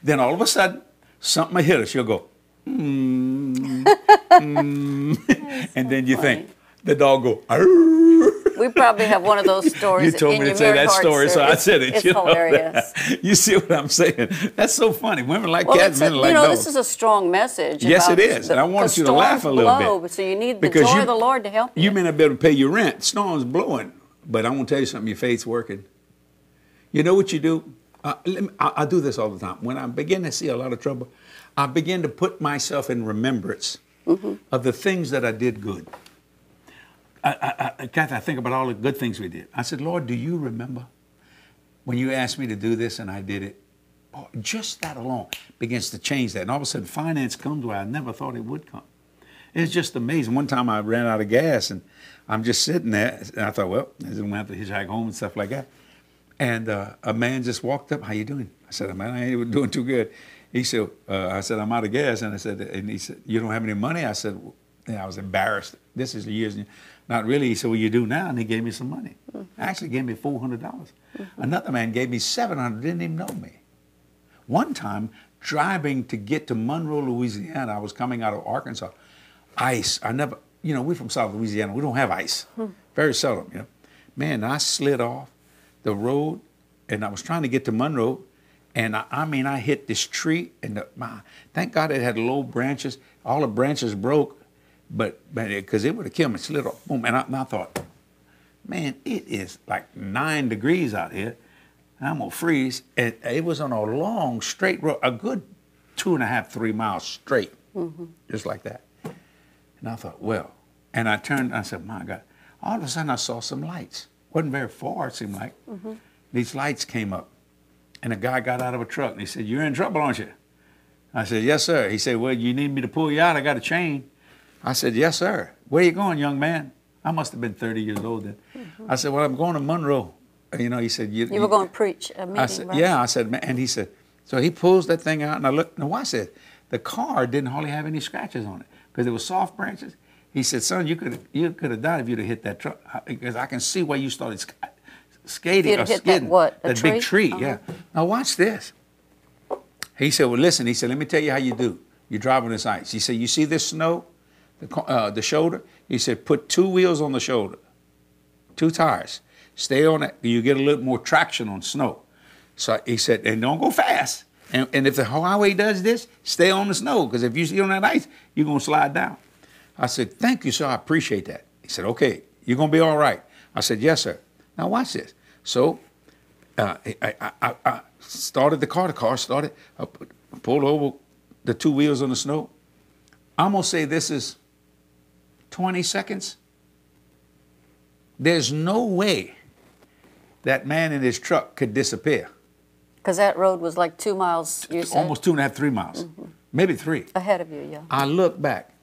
then all of a sudden, something will hit her. She'll go, mm, mm. and then you funny. think the dog go. "Arr." We probably have one of those stories. You told me to say that story, so I said it. It's you know? hilarious. you see what I'm saying? That's so funny. Women like Well, cats, it's a, men you know, dogs. this is a strong message. Yes, it is, and I wanted you to laugh a little blow, bit. So you need the Because joy you- of the Lord to help you. You may not be able to pay your rent. Storm's blowing. But I want to tell you something, your faith's working. You know what you do? Uh, me, I, I do this all the time. When I begin to see a lot of trouble, I begin to put myself in remembrance of the things that I did good. I, I, Kathy, I think about all the good things we did. I said, Lord, do you remember when you asked me to do this and I did it? Oh, just that alone begins to change that. And all of a sudden, finance comes where I never thought it would come. It's just amazing. One time I ran out of gas and I'm just sitting there and I thought, well, I didn't have to hitchhike home and stuff like that. And uh, a man just walked up. How you doing? I said, man, I ain't doing too good. He said, uh, I said, I'm out of gas. And I said, and he said, you don't have any money? I said, well, I was embarrassed. This is years. Not really. He said, well, you do now. And he gave me some money. Actually gave me $400. dollars Another man gave me 700 didn't even know me. One time, driving to get to Monroe, Louisiana, I was coming out of Arkansas. Ice. I never, you know, we're from South Louisiana. We don't have ice. Very seldom, you know. Man, I slid off the road and I was trying to get to Monroe. And I, I mean, I hit this tree and the, my, thank God it had low branches. All the branches broke, but because it would have killed me, slid off. Boom. And I, and I thought, man, it is like nine degrees out here. I'm gonna freeze. And it was on a long straight road, a good two and a half, three miles straight, mm-hmm. just like that. And I thought, well, and I turned. And I said, my God! All of a sudden, I saw some lights. wasn't very far. It seemed like mm-hmm. these lights came up, and a guy got out of a truck and he said, "You're in trouble, aren't you?" I said, "Yes, sir." He said, "Well, you need me to pull you out? I got a chain." I said, "Yes, sir." Where you going, young man? I must have been 30 years old then. I said, "Well, I'm going to Monroe." You know, he said, "You, you were going to preach a meeting, I said, right? yeah. I said, man, and he said, so he pulls that thing out, and I looked. Now, watch this. The car didn't hardly have any scratches on it because it was soft branches. He said, son, you could you could have died if you'd have hit that truck uh, because I can see where you started sk- skating You'd or hit that what, a That big tree? tree, uh-huh. yeah. Now watch this. He said, well, listen. He said, let me tell you how you do. You're driving this ice. He said, you see this snow, the uh, the shoulder. He said, put two wheels on the shoulder two tires. Stay on it. You get a little more traction on snow. So he said, and don't go fast. And, and if the highway does this, stay on the snow because if you see on that ice, you're gonna slide down. I said, thank you, sir. I appreciate that. He said, okay, you're gonna be all right. I said, yes, sir. Now watch this. So uh, I, I, I, started the car. The car started. I pulled over the two wheels on the snow. I'm gonna say this is 20 seconds. There's no way that man in his truck could disappear. Because that road was like two miles, Almost two and a half, three miles, mm-hmm. maybe three. ahead of you, yeah. I look back,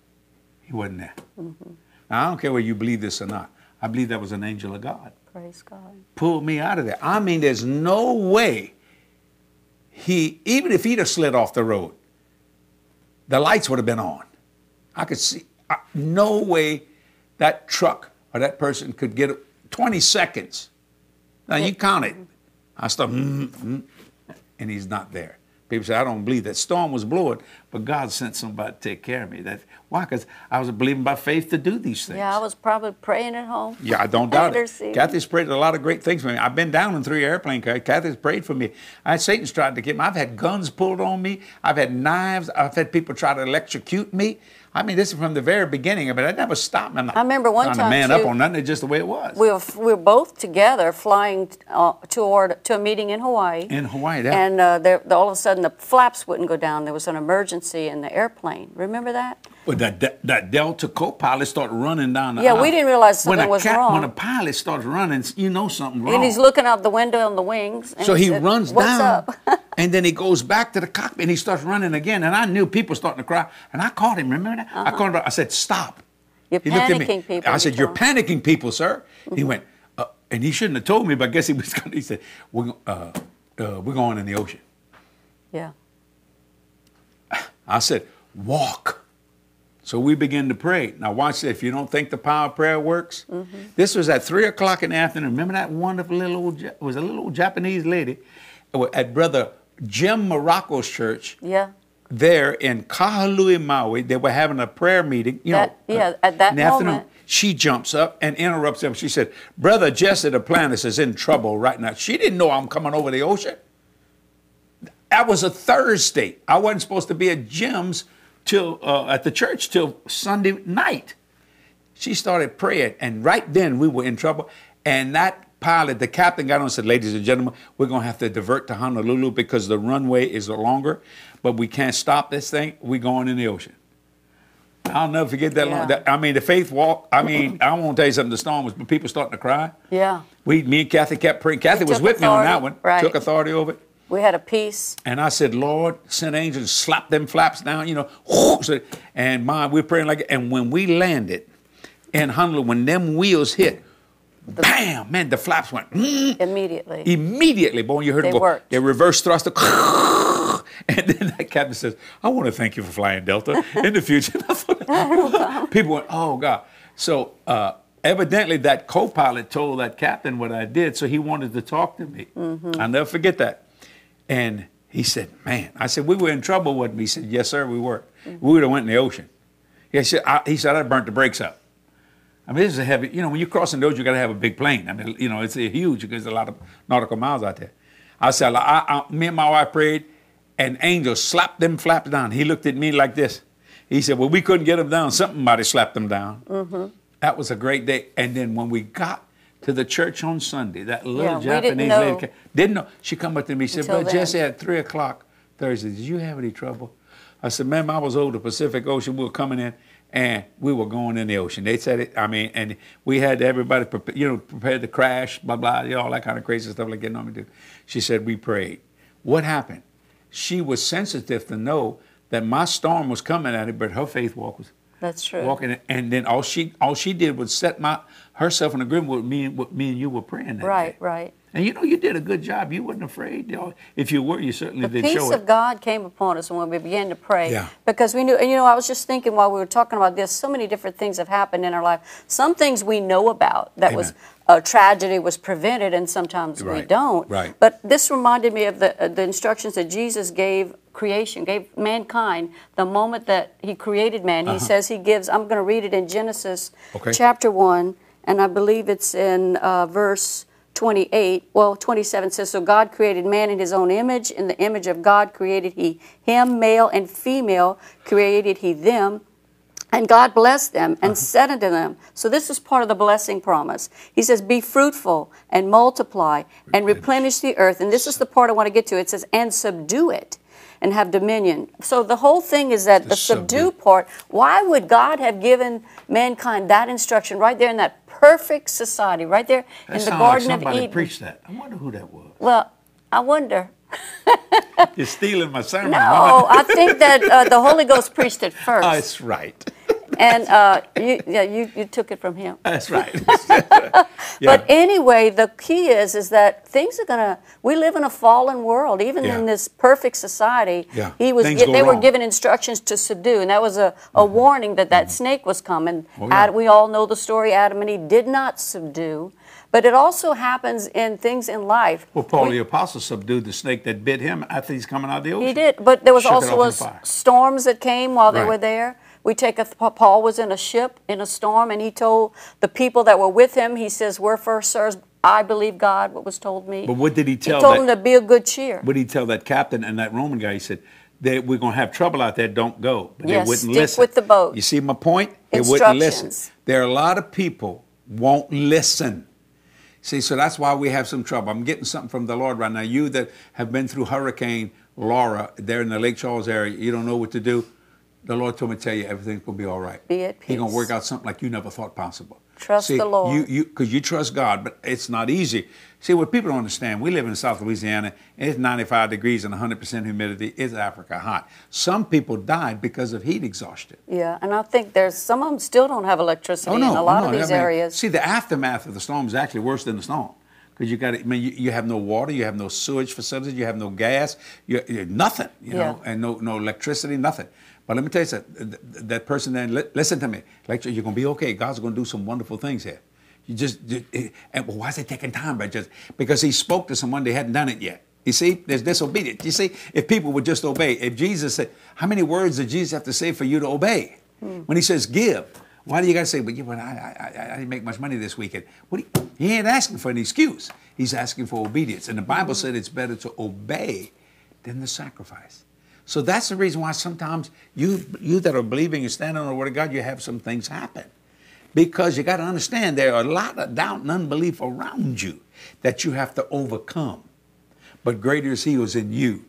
he wasn't there. Mm-hmm. Now, I don't care whether you believe this or not. I believe that was an angel of God. Praise God. Pulled me out of there. I mean, there's no way he, even if he'd have slid off the road, the lights would have been on. I could see, no way that truck or that person could get 20 seconds. Now you count it. I start, mm, mm, and he's not there. People say, I don't believe that storm was blowing, but God sent somebody to take care of me. That why? Because I was believing by faith to do these things. Yeah, I was probably praying at home. Yeah, I don't doubt it. Kathy's prayed a lot of great things for me. I've been down in three airplane crashes. Kathy's prayed for me. I Satan's tried to get me. I've had guns pulled on me. I've had knives. I've had people try to electrocute me. I mean, this is from the very beginning, but I never stopped. I'm not I remember one time, to man up on nothing. It's just the way it was. We were, we were both together flying uh, toward to a meeting in Hawaii. in Hawaii, that, And uh, there, all of a sudden, the flaps wouldn't go down. There was an emergency in the airplane. Remember that? But that, that, that Delta co-pilot started running down the Yeah, aisle. we didn't realize when something a was wrong. When a pilot starts running, you know something wrong. And he's looking out the window on the wings. And So he said, runs What's down, up? and then he goes back to the cockpit and he starts running again. And I knew people starting to cry, and I caught him. Remember that? I caught him. I said, "Stop!" You're He looked at me. Uh-huh. panicking people. I said, "You're panicking people, sir." He went, uh, and he shouldn't have told me, but I guess he was going. to He said, "We're uh, uh, we're going in the ocean." Yeah. I said, "Walk." So we begin to pray. Now watch this. If you don't think the power of prayer works, this was at three o'clock in the afternoon. Remember that wonderful little old Ja- was a little old Japanese lady, uh, at Brother Jim Marocco's church Yeah. there in Kahului, Maui. They were having a prayer meeting. You That- know, yeah, at that afternoon. She jumps up and interrupts them. She said, Brother Jesse Duplantis is in trouble right now. She didn't know I'm coming over the ocean. That was a Thursday. I wasn't supposed to be at Jim's till uh, at the church till Sunday night. She started praying, and right then we were in trouble. And that pilot, the captain, got on and said, "Ladies and gentlemen, we're going to have to divert to Honolulu because the runway is longer, but we can't stop this thing. We're going in the ocean." I'll never forget that. Yeah. Long, that I mean, the faith walk. I mean, I won't tell you something. The storm was but people starting to cry. Yeah. We, me and Kathy kept praying. Kathy was took with me on that one. right. Took authority over it. We had a peace. And I said, Lord, send angels, slap them flaps down, you know. And my, we're praying like, and when we landed in Honolulu, when them wheels hit, bam, man, the flaps went mm, Immediately. immediately. Boy, you heard They them go, worked. they reverse thrust. And then that captain says, I want to thank you for flying Delta in the future. People went, oh, God. So uh, evidently that co-pilot told that captain what I did, so he wanted to talk to me. Mm-hmm. I'll never forget that. And he said, man, I said, we were in trouble with me. He said, yes, sir, we were. Mm-hmm. We would have went in the ocean. He said, I, he said, I burnt the brakes up. I mean, this is a heavy, you know, when you're crossing those, you got to have a big plane. I mean, you know, it's a huge because there's a lot of nautical miles out there. I said, I, I, me and my wife prayed, and angel slapped them flaps down. He looked at me like this. He said, well, we couldn't get them down. Somebody slapped them down. Mm-hmm. That was a great day. And then when we got to the church on Sunday, that little Yeah, didn't Japanese know. lady didn't know. She come up to me. She said, "But. Jesse, at 3 o'clock Thursday, did you have any trouble? I said, ma'am, I was over the Pacific Ocean. We were coming in, and we were going in the ocean. They said it. I mean, and we had everybody, prepa- you know, prepared to crash, blah blah, you know, all that kind of crazy stuff like they normally do. She said, we prayed. What happened? She was sensitive to know that my storm was coming at her, but her faith walk was That's true. walking. And then all she all she did was set my herself in agreement with me and what me and you were praying that Right, day. right. And you know, you did a good job. You weren't afraid. You know, if you were, you certainly The did peace show of it. God came upon us when we began to pray. Yeah. Because we knew, and you know, I was just thinking while we were talking about this, so many different things have happened in our life. Some things we know about that was A tragedy was prevented, and sometimes we don't. right. But this reminded me of the uh, the instructions that Jesus gave creation, gave mankind the moment that He created man. He says He gives. I'm going to read it in Genesis Uh-huh. Okay. chapter one, and I believe it's in uh, verse. 28, well, 27 says, So God created man in his own image. In the image of God created he him, male and female created he them. And God blessed them and said unto them, So this is part of the blessing promise. He says, Be fruitful and multiply and replenish the earth. And this is the part I want to get to. It says, And subdue it and have dominion. So the whole thing is that the, subdue, subdue. part, why would God have given mankind that instruction right there in that perfect society, right there That in the Garden like of somebody Eden? preached that. I wonder who that was. Well, I wonder. You're stealing my sermon. No, I think that uh, the Holy Ghost preached it first, That's right. And uh, you, yeah, you, you took it from him. That's right. yeah. But anyway, the key is is that things are gonna. We live in a fallen world, even Yeah. in this perfect society. Yeah. He was. Things gi- go they were wrong. given instructions to subdue, and that was a, a warning that that snake was coming. Oh, yeah. Ad- we all know the story. Adam and Eve did not subdue, but it also happens in things in life. well, Paul the Apostle subdued the snake that bit him after he's coming out of the ocean. He did, but there was Shook also off in was fire. storms that came while they were there. We take a Paul was in a ship in a storm, and he told the people that were with him. He says, "We're first, sirs. I believe God. What was told me." But what did he tell? Them? He told that? them to be of good cheer. What did he tell that captain and that Roman guy? He said, they, "We're going to have trouble out there. Don't go." But Yes, they wouldn't listen. stick listen. with the boat. You see my point? They wouldn't listen. There are a lot of people won't listen. See, so that's why we have some trouble. I'm getting something from the Lord right now. You that have been through Hurricane Laura there in the Lake Charles area, you don't know what to do. The Lord told me to tell you everything's gonna be all right. Be at He's gonna work out something like you never thought possible. Trust See, the Lord. You, you, because you trust God, but it's not easy. See, what people don't understand, we live in South Louisiana. and It's 95 degrees and 100% humidity. It's Africa hot. Some people died because of heat exhaustion. yeah, and I think there's some of them still don't have electricity Oh no! in a lot oh, of these I mean, areas. See, the aftermath of the storm is actually worse than the storm because you got. I mean, you, you have no water, you have no sewage facilities, you have no gas, you, you nothing, you know, and no no electricity, nothing. But let me tell you something. th- th- That person then, li- listen to me. Like you're gonna be okay. God's gonna do some wonderful things here. You just, ju- eh, and why is it taking time? But just because He spoke to someone, they hadn't done it yet. You see, there's disobedience. You see, if people would just obey, if Jesus said, how many words did Jesus have to say for you to obey? Hmm. When he says give, why do you got to say, but, yeah, but I, I, I, didn't make much money this weekend? What he, he, ain't asking for an excuse. He's asking for obedience. And the Bible said it's better to obey than the sacrifice. So that's the reason why sometimes you, you that are believing and standing on the Word of God, you have some things happen. Because you got to understand there are a lot of doubt and unbelief around you that you have to overcome. But greater is He who's in you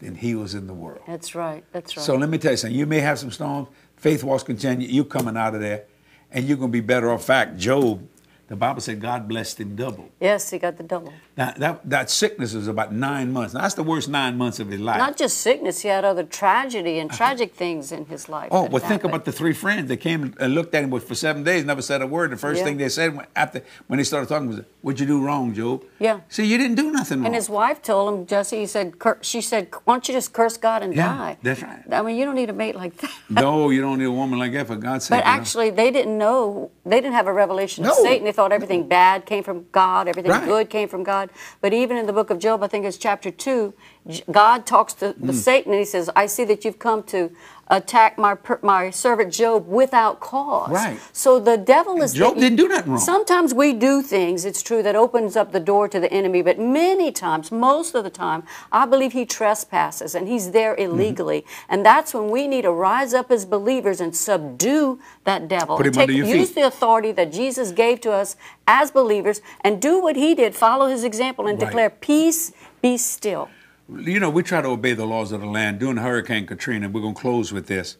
than He was in the world. That's right. That's right. So let me tell you something. You may have some storms. Faith walks continue. You coming out of there, and you're going to be better off. Fact, Job the Bible said God blessed him double. Yes, he got the double. Now, that, that sickness was about nine months. Now, that's the worst nine months of his life. Not just sickness, he had other tragedy and tragic things in his life. Oh, well, think about the three friends that came and looked at him for seven days, never said a word. The first yeah. thing they said after when they started talking was, What'd you do wrong, Job? Yeah. See, you didn't do nothing wrong. And his wife told him, Jesse, he said, she said, Why don't you just curse God and yeah, die? That's right. I mean, you don't need a mate like that. no, you don't need a woman like that, for God's sake. But actually, know? they didn't know, they didn't have a revelation no. of Satan. They thought everything bad came from God, everything right. good came from God. But even in the book of Job, I think it's chapter 2, God talks to mm. Satan and he says, I see that you've come to attack my my servant Job without cause. Right. So the devil is. Job didn't do nothing wrong. Sometimes we do things. It's true that opens up the door to the enemy, but many times, most of the time, I believe he trespasses and he's there mm-hmm. illegally, mm-hmm. and that's when we need to rise up as believers and subdue that devil. Put him Take, under your use feet. the authority that Jesus gave to us as believers and do what he did. Follow his example and right. declare peace. Be still you know, we try to obey the laws of the land. During Hurricane Katrina, we're going to close with this.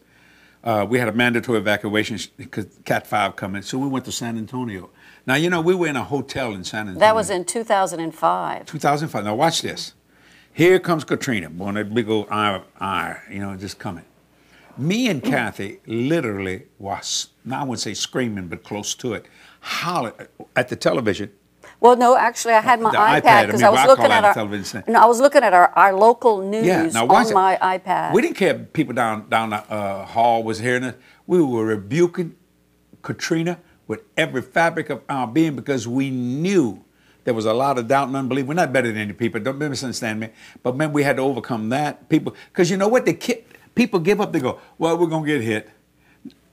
Uh, we had a mandatory evacuation because Cat 5 coming, so we went to San Antonio. Now, you know, we were in a hotel in San Antonio. That was in 2005. 2005. Now, watch this. Here comes Katrina, born a big old eye, eye, you know, just coming. Me and Kathy literally was, now I wouldn't say screaming, but close to it, hollering at the television well, no, actually, I had my iPad because I, mean, I, was looking at our. Television. No, I was looking at our, our local news yeah, now on my iPad. We didn't care people down down the uh, hall was hearing us. We were rebuking Katrina with every fabric of our being because we knew there was a lot of doubt and unbelief. We're not better than any people. Don't misunderstand me. But man, we had to overcome that. People, because you know what? The ki- people give up. They go, "Well, we're gonna get hit."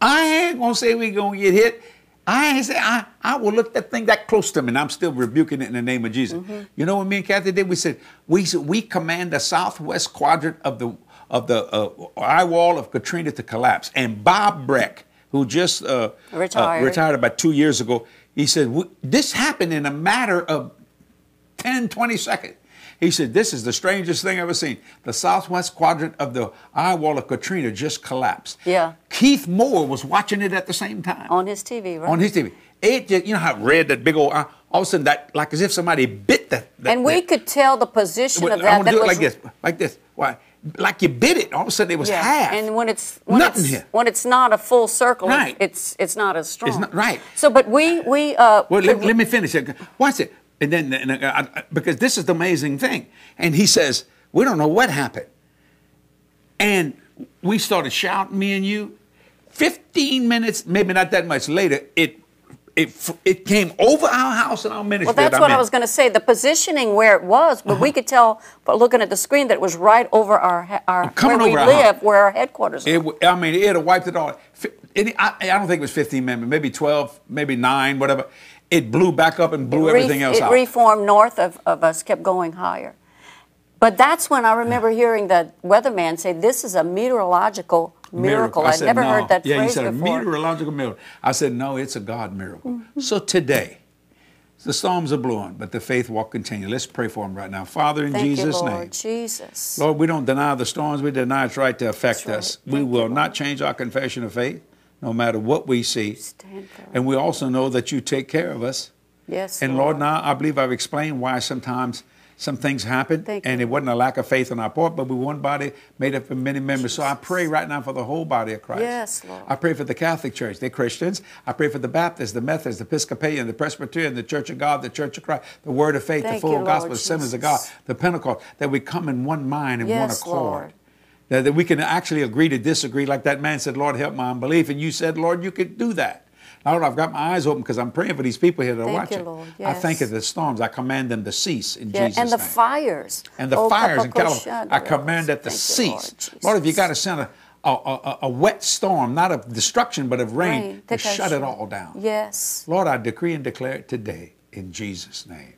I ain't gonna say we're gonna get hit. I say I, I will look that thing that close to me, and I'm still rebuking it in the name of Jesus. Mm-hmm. You know what me and Kathy did? We said we we command the southwest quadrant of the of the uh, eye wall of Katrina to collapse. And Bob Breck, who just uh, retired. Uh, retired about two years ago, he said this happened in a matter of 10, 20 seconds. He said, This is the strangest thing I've ever seen. The southwest quadrant of the eye wall of Katrina just collapsed. Yeah. Keith Moore was watching it at the same time. On his TV, right? On his TV. It just, you know how red that big old eye, all of a sudden that, like as if somebody bit that. that and we that. could tell the position well, of that. I want to do it like this, like this. Why? Like you bit it, all of a sudden it was yeah. half. And when it's when Nothing it's here. when it's not a full circle, right. it's it's not as strong. It's not right. So, but we we uh. Well, let, let me finish it. Watch it. And then, and, uh, because this is the amazing thing. And he says, We don't know what happened. And we started shouting, me and you. 15 minutes, maybe not that much later, it it, it came over our house and our ministry. Well, that's what I was going to say. The positioning where it was, but uh-huh. we could tell, by looking at the screen, that it was right over our our Coming where we live, house. where our headquarters. It, I mean, it had wiped it all. It, I, I, don't think it was 15 minutes, maybe 12, maybe nine, whatever it blew back up and blew everything else it out. It reformed north of, of us, kept going higher. But that's when I remember hearing the weatherman say, "This is a meteorological miracle." I, I never no. heard that yeah, phrase he said before. a meteorological miracle. I said, "No, it's a God miracle." Mm-hmm. So today, the storms are blowing, but the faith walk continue. Let's pray for them right now, Father, in Thank Jesus' you, Lord. name. Jesus, Lord, we don't deny the storms. We deny its right to affect right. us. we will you, not change our confession of faith, no matter what we see. And we also know that you take care of us. Yes. And Lord, now I believe I've explained why sometimes some things happen, Thank and you. it wasn't a lack of faith on our part, but we one body made up of many members. So I pray right now for the whole body of Christ. Yes, Lord. I pray for the Catholic Church, they're Christians. I pray for the Baptists, the Methodists, the Episcopalian, the Presbyterian, the Church of God, the Church of Christ, the Word of Faith, Thank the full you, gospel, Lord assemblies of God, the Pentecost, that we come in one mind and yes, one accord. Lord. That, that we can actually agree to disagree, like that man said, Lord, help my unbelief. And you said, Lord, you could do that. Lord, I've got my eyes open because I'm praying for these people here that are Thank you, watching. Lord. I thank you the storms. I command them to cease in Yeah, Jesus' and the name. fires. and the Oh, fires in California, I command that to you, Lord cease. Lord, if you got to send a, a, a, a wet storm, not of destruction, but of rain, Rain. to shut it all down. Yes. Lord, I decree and declare it today in Jesus' name.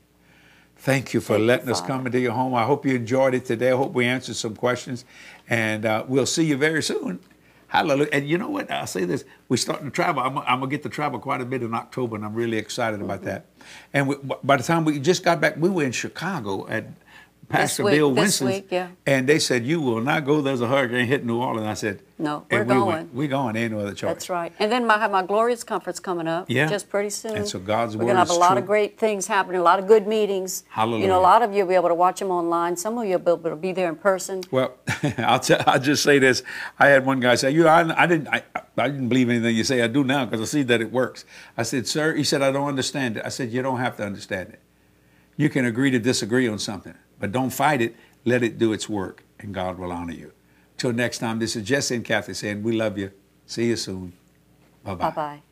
Thank you for Thank you, letting us Father. come into your home. I hope you enjoyed it today. I hope we answered some questions. And uh, we'll see you very soon. Hallelujah. And you know what? I'll say this. We're starting to travel. I'm, I'm going to get to travel quite a bit in October, and I'm really excited about that. And we, by the time we just got back, we were in Chicago at Pastor week- Bill week, yeah. And they said, You will not go. There's a hurricane hitting New Orleans. I said, No, we're we going. Went, we're going. Ain't no other choice. That's right. And then I have my Glorious Conference coming up. Yeah. Just pretty soon. And so God's We're word gonna have a lot true. of great things happening, a lot of good meetings. Hallelujah. You know, a lot of you will be able to watch them online. Some of you will be able to be there in person. Well, I'll, tell, I'll just say this. I had one guy say, "You, I, I didn't, I, I didn't believe anything you say. I do now because I see that it works." I said, "Sir," he said, "I don't understand it." I said, "You don't have to understand it. You can agree to disagree on something, but don't fight it. Let it do its work, and God will honor you." Till next time, this is Jesse and Kathy saying, "We love you. See you soon. Bye Bye bye.